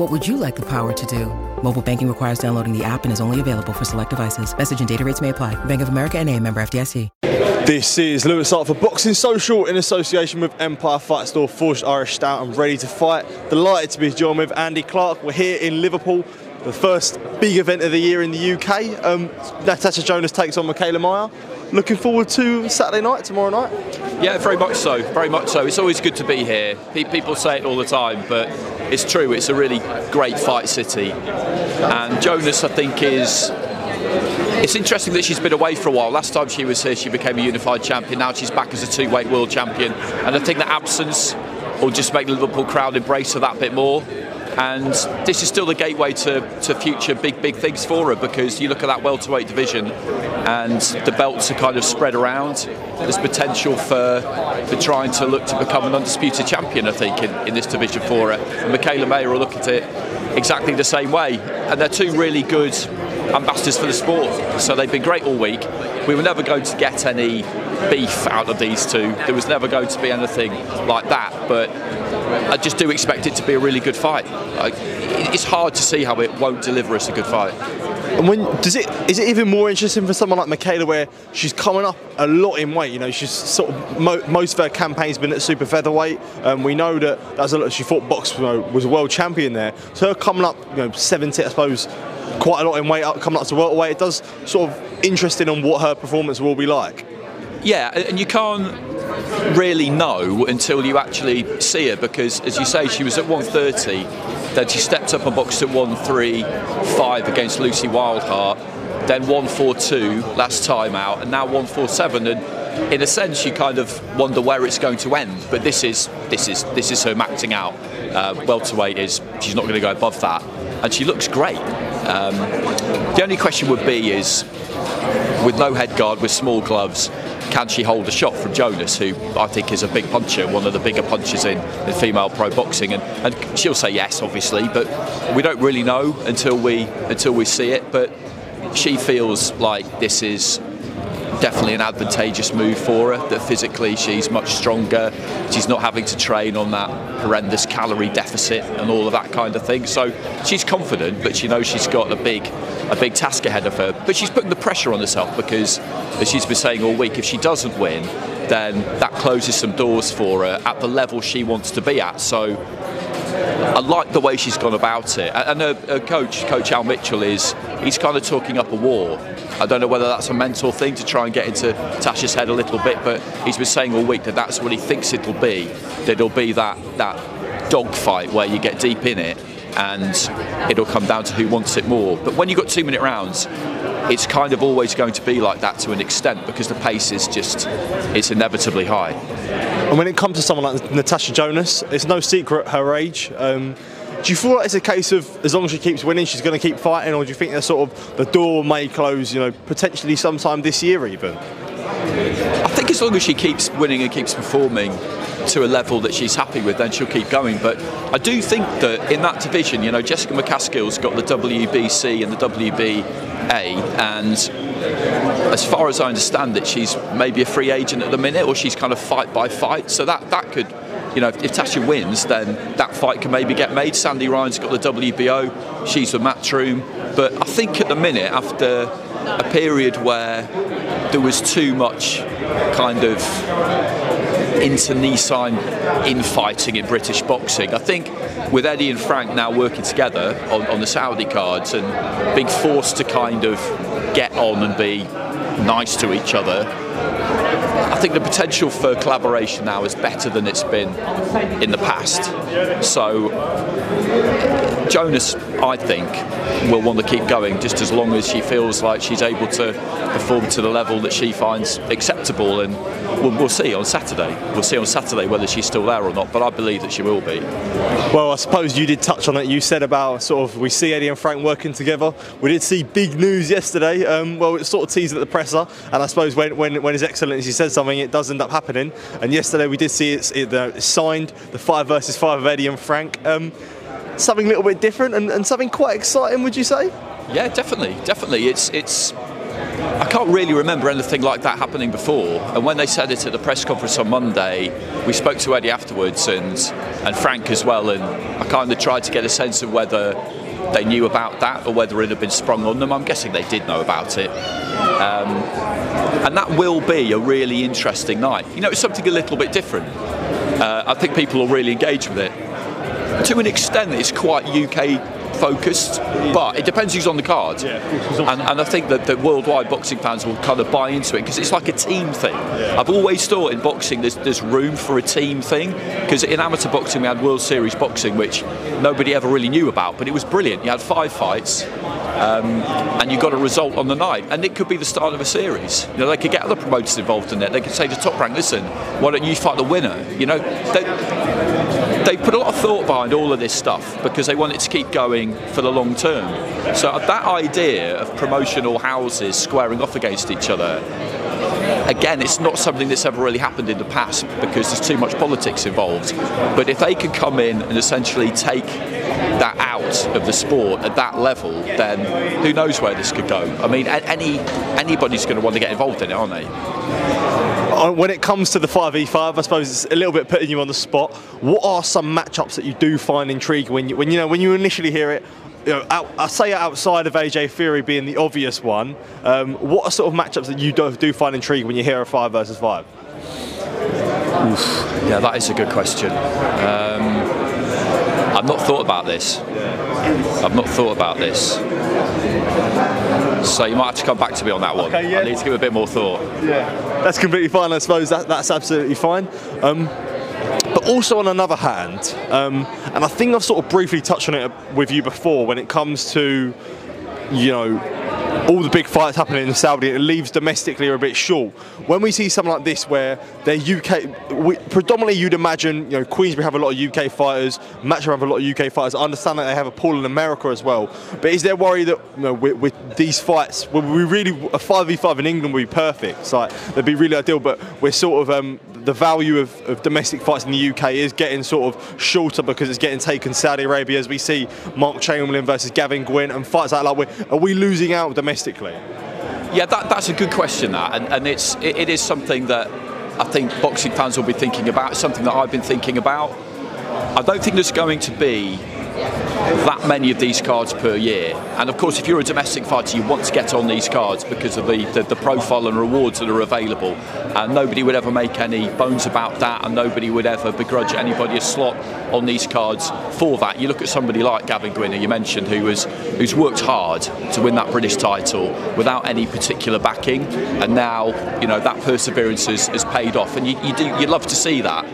What would you like the power to do? Mobile banking requires downloading the app and is only available for select devices. Message and data rates may apply. Bank of America and a member FDIC. This is Louis Hart for Boxing Social in association with Empire Fight Store, Forged Irish Stout and ready to fight. Delighted to be joined with Andy Clarke. We're here in Liverpool, the first big event of the year in the UK. Um, Natasha Jonas takes on Mikaela Mayer. Looking forward to Saturday night, tomorrow night? Yeah, very much so. Very much so. It's always good to be here. People say it all the time, but it's true. It's a really great fight city. And Jonas, I think, is it's interesting that she's been away for a while. Last time she was here, she became a unified champion. Now she's back as a two-weight world champion, and I think the absence will just make the Liverpool crowd embrace her that bit more. And this is still the gateway to, to future big, big things for her because you look at that welterweight division and the belts are kind of spread around. There's potential for, for trying to look to become an undisputed champion, I think, in, in this division for her. And Mikaela Mayer will look at it exactly the same way. And they're two really good ambassadors for the sport. So they've been great all week. We were never going to get any beef out of these two. There was never going to be anything like that. But I just do expect it to be a really good fight. it's hard to see how it won't deliver us a good fight. And when does it is it even more interesting for someone like Mikaela where she's coming up a lot in weight? You know, she's sort of mo- most of her campaign's been at super featherweight. Um, we know that that's a lot. She fought box you know, was a world champion there. So her coming up, you know, 70, I suppose, quite a lot in weight up, coming up to welterweight. It does sort of interesting on what her performance will be like. Yeah, and you can't really know until you actually see her because, as you say, she was at 130, then she stepped up and boxed at 135 against Lucy Wildheart, then 142 last time out, and now 147. And in a sense, you kind of wonder where it's going to end. But this is this is this is her maxing out. Uh, welterweight is she's not going to go above that, and she looks great. Um, the only question would be is with no head guard, with small gloves, can she hold a shot from Jonas, who I think is a big puncher, one of the bigger punchers in, in female pro boxing? And, and she'll say yes, obviously, but we don't really know until we until we see it. But she feels like this is definitely an advantageous move for her. That physically she's much stronger. She's not having to train on that horrendous calorie deficit and all of that kind of thing. So she's confident, but she knows she's got a big, a big task ahead of her. But she's putting the pressure on herself because, as she's been saying all week, if she doesn't win, then that closes some doors for her at the level she wants to be at. So I like the way she's gone about it. And her, her, coach, Coach Al Mitchell, is he's kind of talking up a war. I don't know whether that's a mental thing to try and get into Tasha's head a little bit, but he's been saying all week that that's what he thinks it'll be. That it'll be that that dogfight where you get deep in it and it'll come down to who wants it more. But when you've got two minute rounds, it's kind of always going to be like that to an extent because the pace is just it's inevitably high. And when it comes to someone like Natasha Jonas, it's no secret her age. Um, do you feel like it's a case of as long as she keeps winning, she's going to keep fighting, or do you think that sort of the door may close, you know, potentially sometime this year even? I think as long as she keeps winning and keeps performing to a level that she's happy with, then she'll keep going. But I do think that in that division, you know, Jessica McCaskill's got the WBC and the WBA, and as far as I understand it, she's maybe a free agent at the minute, or she's kind of fight by fight. So that that could you know, if Tasha wins, then that fight can maybe get made. Sandy Ryan's got the WBO, she's the Matchroom. But I think at the minute, after a period where there was too much kind of internecine infighting in British boxing, I think with Eddie and Frank now working together on, on the Saudi cards and being forced to kind of get on and be nice to each other, I think the potential for collaboration now is better than it's been in the past. So Jonas, I think, will want to keep going just as long as she feels like she's able to perform to the level that she finds acceptable. And we'll, we'll see on Saturday. We'll see on Saturday whether she's still there or not. But I believe that she will be. Well, I suppose you did touch on it. You said about sort of we see Eddie and Frank working together. We did see big news yesterday. Um, well, it sort of teased at the presser, and I suppose when, when, when His Excellency says something, it does end up happening. And yesterday we did see it, uh, signed the five versus five of Eddie and Frank. Um, something a little bit different and, and something quite exciting, would you say? Yeah, definitely, definitely. It's it's. I can't really remember anything like that happening before. And when they said it at the press conference on Monday, we spoke to Eddie afterwards and and Frank as well, and I kind of tried to get a sense of whether they knew about that or whether it had been sprung on them. I'm guessing they did know about it. Um, and that will be a really interesting night. You know, it's something a little bit different. Uh, I think people will really engage with it. To an extent, it's quite UK focused, but it depends who's on the card. Yeah, and, and I think that, that worldwide boxing fans will kind of buy into it because it's like a team thing. Yeah. I've always thought in boxing there's, there's room for a team thing because in amateur boxing we had World Series boxing, which nobody ever really knew about, but it was brilliant. You had five fights. Um, and you got a result on the night, and it could be the start of a series. You know, they could get other promoters involved in it. They could say to Top Rank, "Listen, why don't you fight the winner?" You know, they, they put a lot of thought behind all of this stuff because they want it to keep going for the long term. So that idea of promotional houses squaring off against each other, again, it's not something that's ever really happened in the past because there's too much politics involved. But if they could come in and essentially take that out of the sport at that level, then who knows where this could go? I mean, any anybody's going to want to get involved in it, aren't they? When it comes to the 5v5, I suppose it's a little bit putting you on the spot. What are some matchups that you do find intriguing when you, when you know when you initially hear it? You know, out, I say outside of AJ Fury being the obvious one. Um, what are sort of matchups that you do, do find intriguing when you hear a five versus five? Oof. Yeah, that is a good question. Um, I've not thought about this. I've not thought about this. So you might have to come back to me on that one. Okay, yeah. I need to give a bit more thought. Yeah, that's completely fine. I suppose that, that's absolutely fine. Um, but also on another hand, um, and I think I've sort of briefly touched on it with you before when it comes to, you know, all the big fights happening in Saudi, it leaves domestically are a bit short. When we see something like this, where they're UK, we, predominantly you'd imagine, you know, Queensberry have a lot of UK fighters, Matchroom have a lot of UK fighters. I understand that they have a pool in America as well. But is there worry that you know, with, with these fights, well, we really a five v five in England would be perfect. It's like that'd be really ideal. But we're sort of um, the value of, of, domestic fights in the UK is getting sort of shorter because it's getting taken Saudi Arabia as we see Mark Chamberlain versus Gavin Gwynn and fights like that. Like, are we losing out domestically? Yeah, that, that's a good question. That and, and it's it, it is something that I think boxing fans will be thinking about. It's something that I've been thinking about. I don't think there's going to be that many of these cards per year. And of course, if you're a domestic fighter, you want to get on these cards because of the, the, the, profile and rewards that are available. And nobody would ever make any bones about that, and nobody would ever begrudge anybody a slot on these cards for that. You look at somebody like Gavin Gwynn, you mentioned, who was who's worked hard to win that British title without any particular backing, and now you know that perseverance has, has paid off, and you, you do you love to see that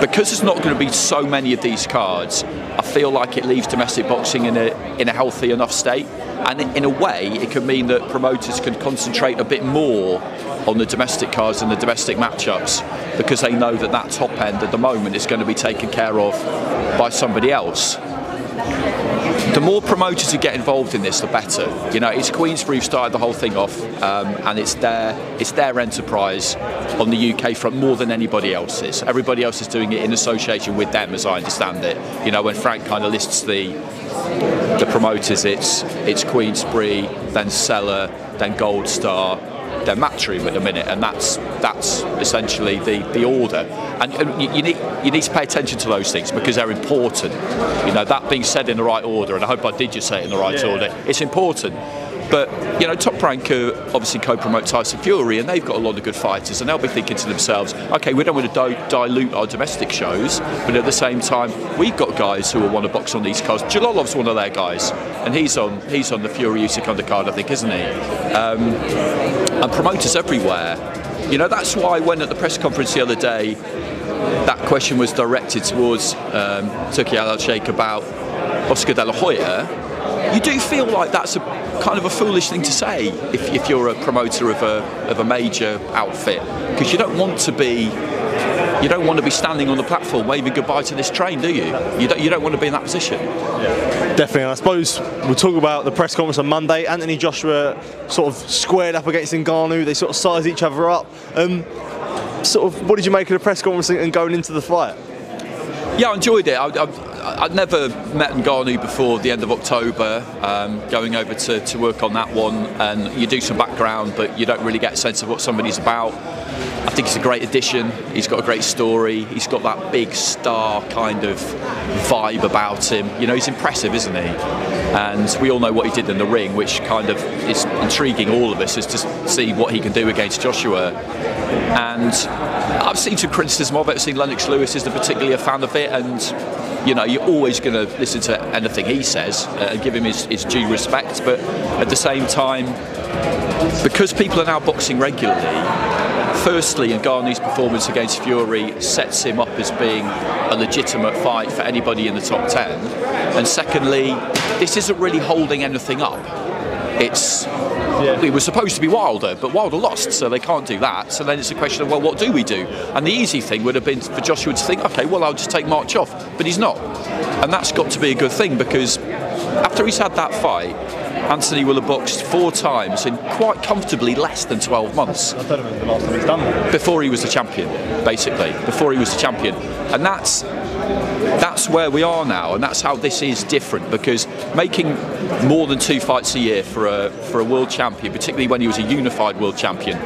because there's not going to be so many of these cards, I feel like it leaves domestic boxing in a in a healthy enough state. And in a way, it could mean that promoters can concentrate a bit more on the domestic cards and the domestic matchups because they know that that top end at the moment is going to be taken care of by somebody else the more promoters who get involved in this, the better. You know, it's Queensberry who started the whole thing off, um, and it's their it's their enterprise on the UK front more than anybody else's. Everybody else is doing it in association with them, as I understand it. You know, when Frank kind of lists the the promoters, it's it's Queensberry, then Sela, then Gold Star, their matchroom at the minute, and that's that's essentially the, the order. And, and you, you, need you need to pay attention to those things because they're important. You know that being said in the right order, and I hope I did just say it in the right yeah. order. It's important. But you know, Top Rank obviously co-promote Tyson Fury, and they've got a lot of good fighters, and they'll be thinking to themselves, okay, we don't want to di- dilute our domestic shows, but at the same time, we've got guys who will want to box on these cards. Jalolov's one of their guys, and he's on he's on the Fury Usyk undercard, I think, isn't he? Um, and promoters everywhere. You know, that's why when at the press conference the other day, that question was directed towards um, Turki Al Sheikh about Oscar De La Hoya. You do feel like that's a kind of a foolish thing to say if, if you're a promoter of a, of a major outfit because you don't want to be you don't want to be standing on the platform waving goodbye to this train, do you? You don't, you don't want to be in that position. Yeah, definitely. And I suppose we'll talk about the press conference on Monday. Anthony Joshua sort of squared up against Ngannou. They sort of sized each other up. Um, sort of, what did you make of the press conference and going into the fight? Yeah, I enjoyed it. I, I, I'd never met Ngannou before the end of October, um, going over to, to work on that one, and you do some background, but you don't really get a sense of what somebody's about. I think he's a great addition. He's got a great story. He's got that big star kind of vibe about him. You know, he's impressive, isn't he? And we all know what he did in the ring, which kind of is intriguing all of us, is to see what he can do against Joshua. And I've seen some criticism of it. I've seen Lennox Lewis isn't particularly a fan of it, and you know, you're always going to listen to anything he says uh, and give him his, his due respect. But at the same time, because people are now boxing regularly, firstly, Ngannou's performance against Fury sets him up as being a legitimate fight for anybody in the top 10. And secondly, this isn't really holding anything up. It's yeah. it was supposed to be Wilder, but Wilder lost, so they can't do that. So then it's a question of well, what do we do? And the easy thing would have been for Joshua to think, okay, well, I'll just take March off, but he's not, and that's got to be a good thing because after he's had that fight, Anthony will have boxed four times in quite comfortably less than 12 months. I thought it was the last time he's done that. Before he was the champion, basically. Before he was the champion. And that's that's where we are now, and that's how this is different because making more than two fights a year for a for a world champion, particularly when he was a unified world champion,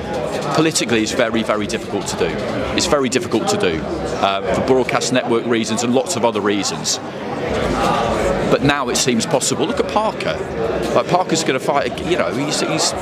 politically is very very difficult to do. It's very difficult to do uh, for broadcast network reasons and lots of other reasons but now it seems possible. Look at Parker. Like Parker's going to fight. You know, he's, he's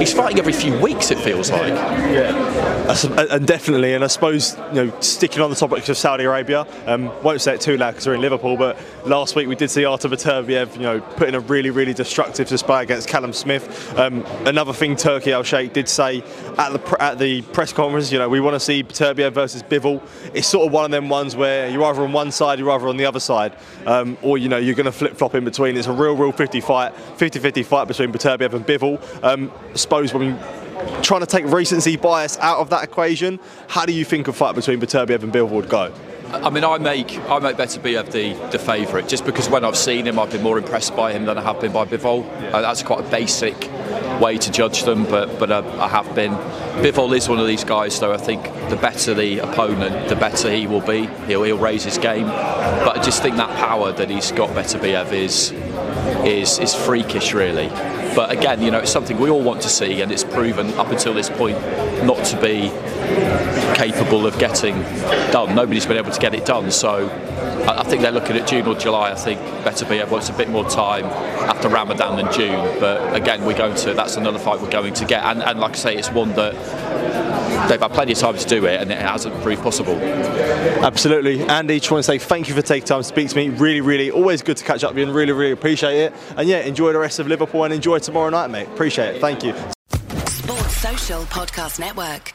he's fighting every few weeks. It feels like. Yeah, and definitely. And I suppose you know, sticking on the topic of Saudi Arabia, um, won't say it too loud because we're in Liverpool. But last week we did see Artur Beterbiev, you know, putting a really really destructive display against Callum Smith. Um, another thing, Turki Al Sheikh did say at the at the press conference, you know, we want to see Beterbiev versus Bivol. It's sort of one of them ones where you're either on one side, you're either on the other side, um, or you know you're going to flip flop in between. It's a real, real 50 fight, 50-50 fight between Beterbiev and Bivol. Um, I suppose when trying to take recency bias out of that equation, how do you think a fight between Beterbiev and Bivol would go? I mean, I make I make Beterbiev the, the favourite just because when I've seen him, I've been more impressed by him than I have been by Bivol. Yeah. Uh, that's quite a basic way to judge them, but but uh, I have been. Bivol is one of these guys, though. I think the better the opponent, the better he will be. He'll, he'll raise his game, but I just think that power that he's got, Beterbiev, is is is freakish, really. But again, you know, it's something we all want to see, and it's proven up until this point not to be capable of getting done. Nobody's been able to get it done, so I think they're looking at June or July. I think better Beterbiev wants a bit more time after Ramadan than June. But again, we're going to. That's another fight we're going to get, and, and like I say, it's one that they've had plenty of time to do it and it hasn't proved possible. Absolutely. Andy, just want to say thank you for taking time to speak to me. Really, really, always good to catch up with you and really, really appreciate it. And yeah, enjoy the rest of Liverpool and enjoy tomorrow night, mate. Appreciate it. Thank you. Sports Social Podcast Network.